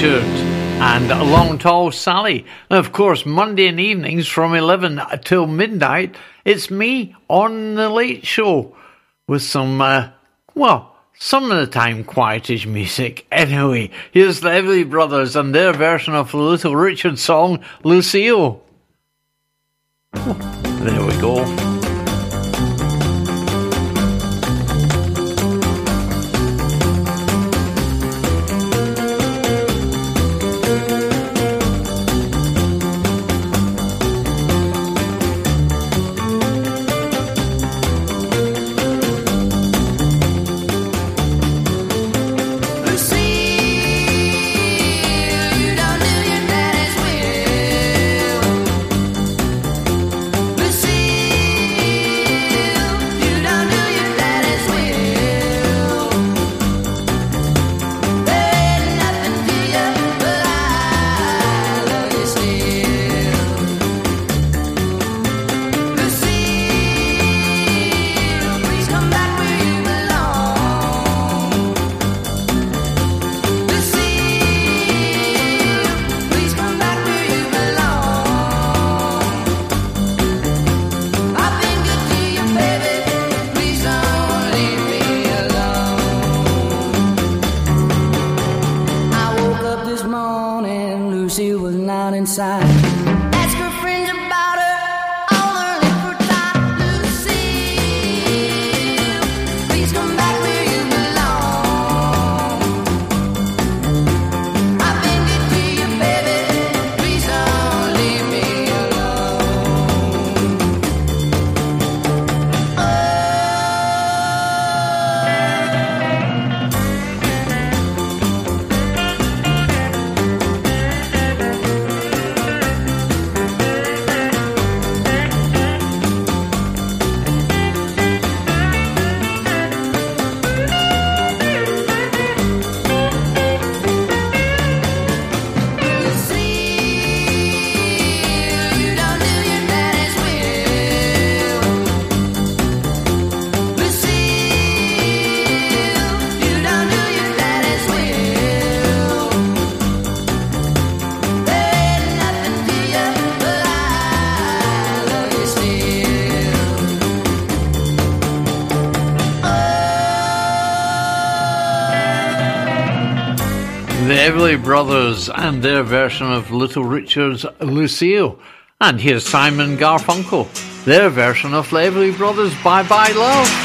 Richard and Long Tall Sally. And of course, Monday evenings from 11 till midnight, it's me on the late show with some, uh, well, some of the time quietish music. Anyway, here's the Everly Brothers and their version of the Little Richard song, Lucille. There we go. Everly Brothers and their version of Little Richard's Lucille. And here's Simon Garfunkel, their version of Everly Brothers' Bye Bye Love.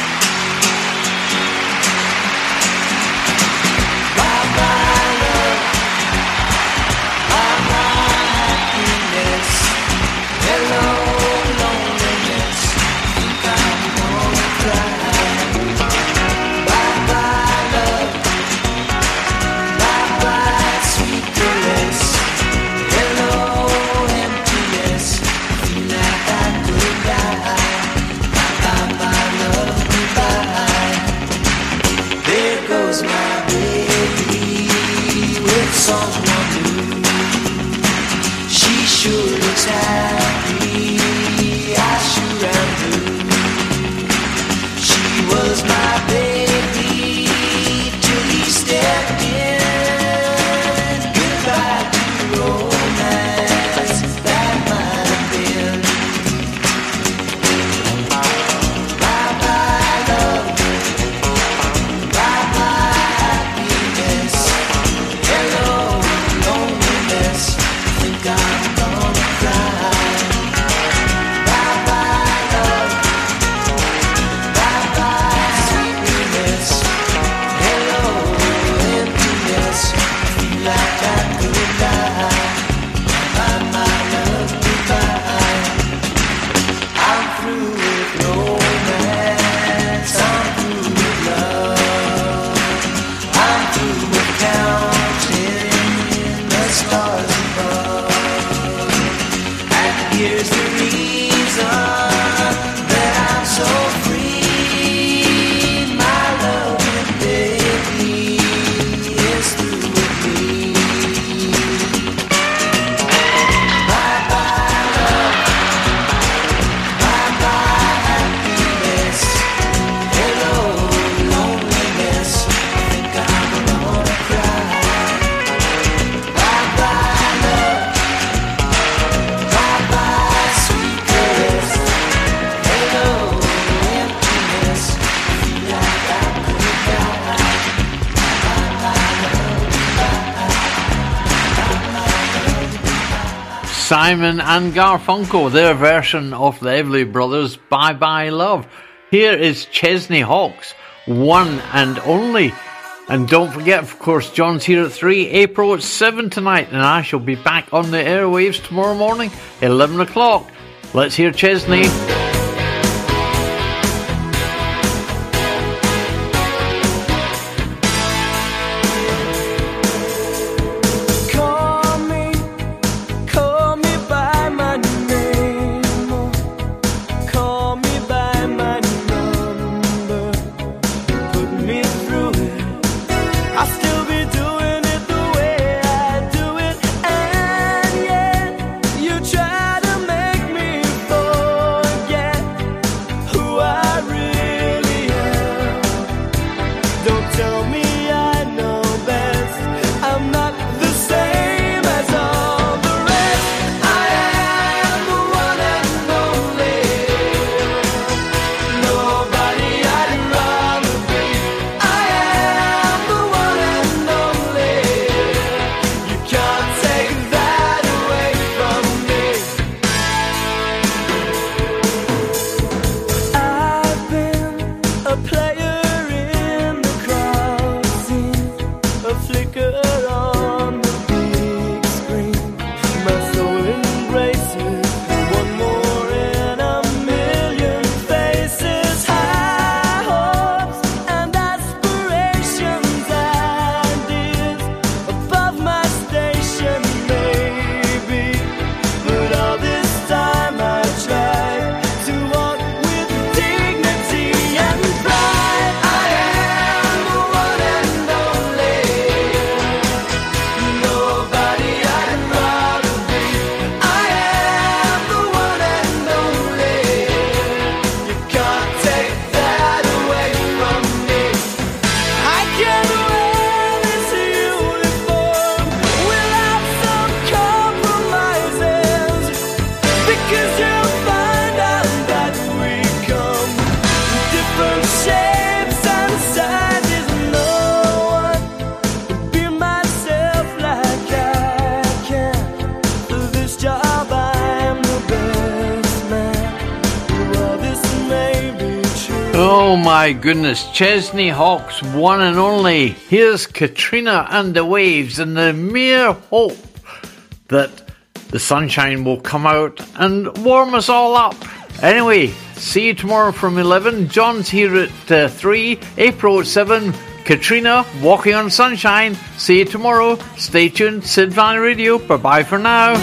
Simon and Garfunkel, their version of the Everly Brothers' Bye Bye Love. Here is Chesney Hawkes, one and only. And don't forget, of course, John's here at 3, April at 7 tonight, and I shall be back on the airwaves tomorrow morning, 11 o'clock. Let's hear Chesney. My goodness, Chesney Hawkes, one and only. Here's Katrina and the Waves, and the mere hope that the sunshine will come out and warm us all up. Anyway, see you tomorrow from 11. John's here at uh, 3, April at 7. Katrina, walking on sunshine. See you tomorrow. Stay tuned, Sid Valley Radio. Bye bye for now.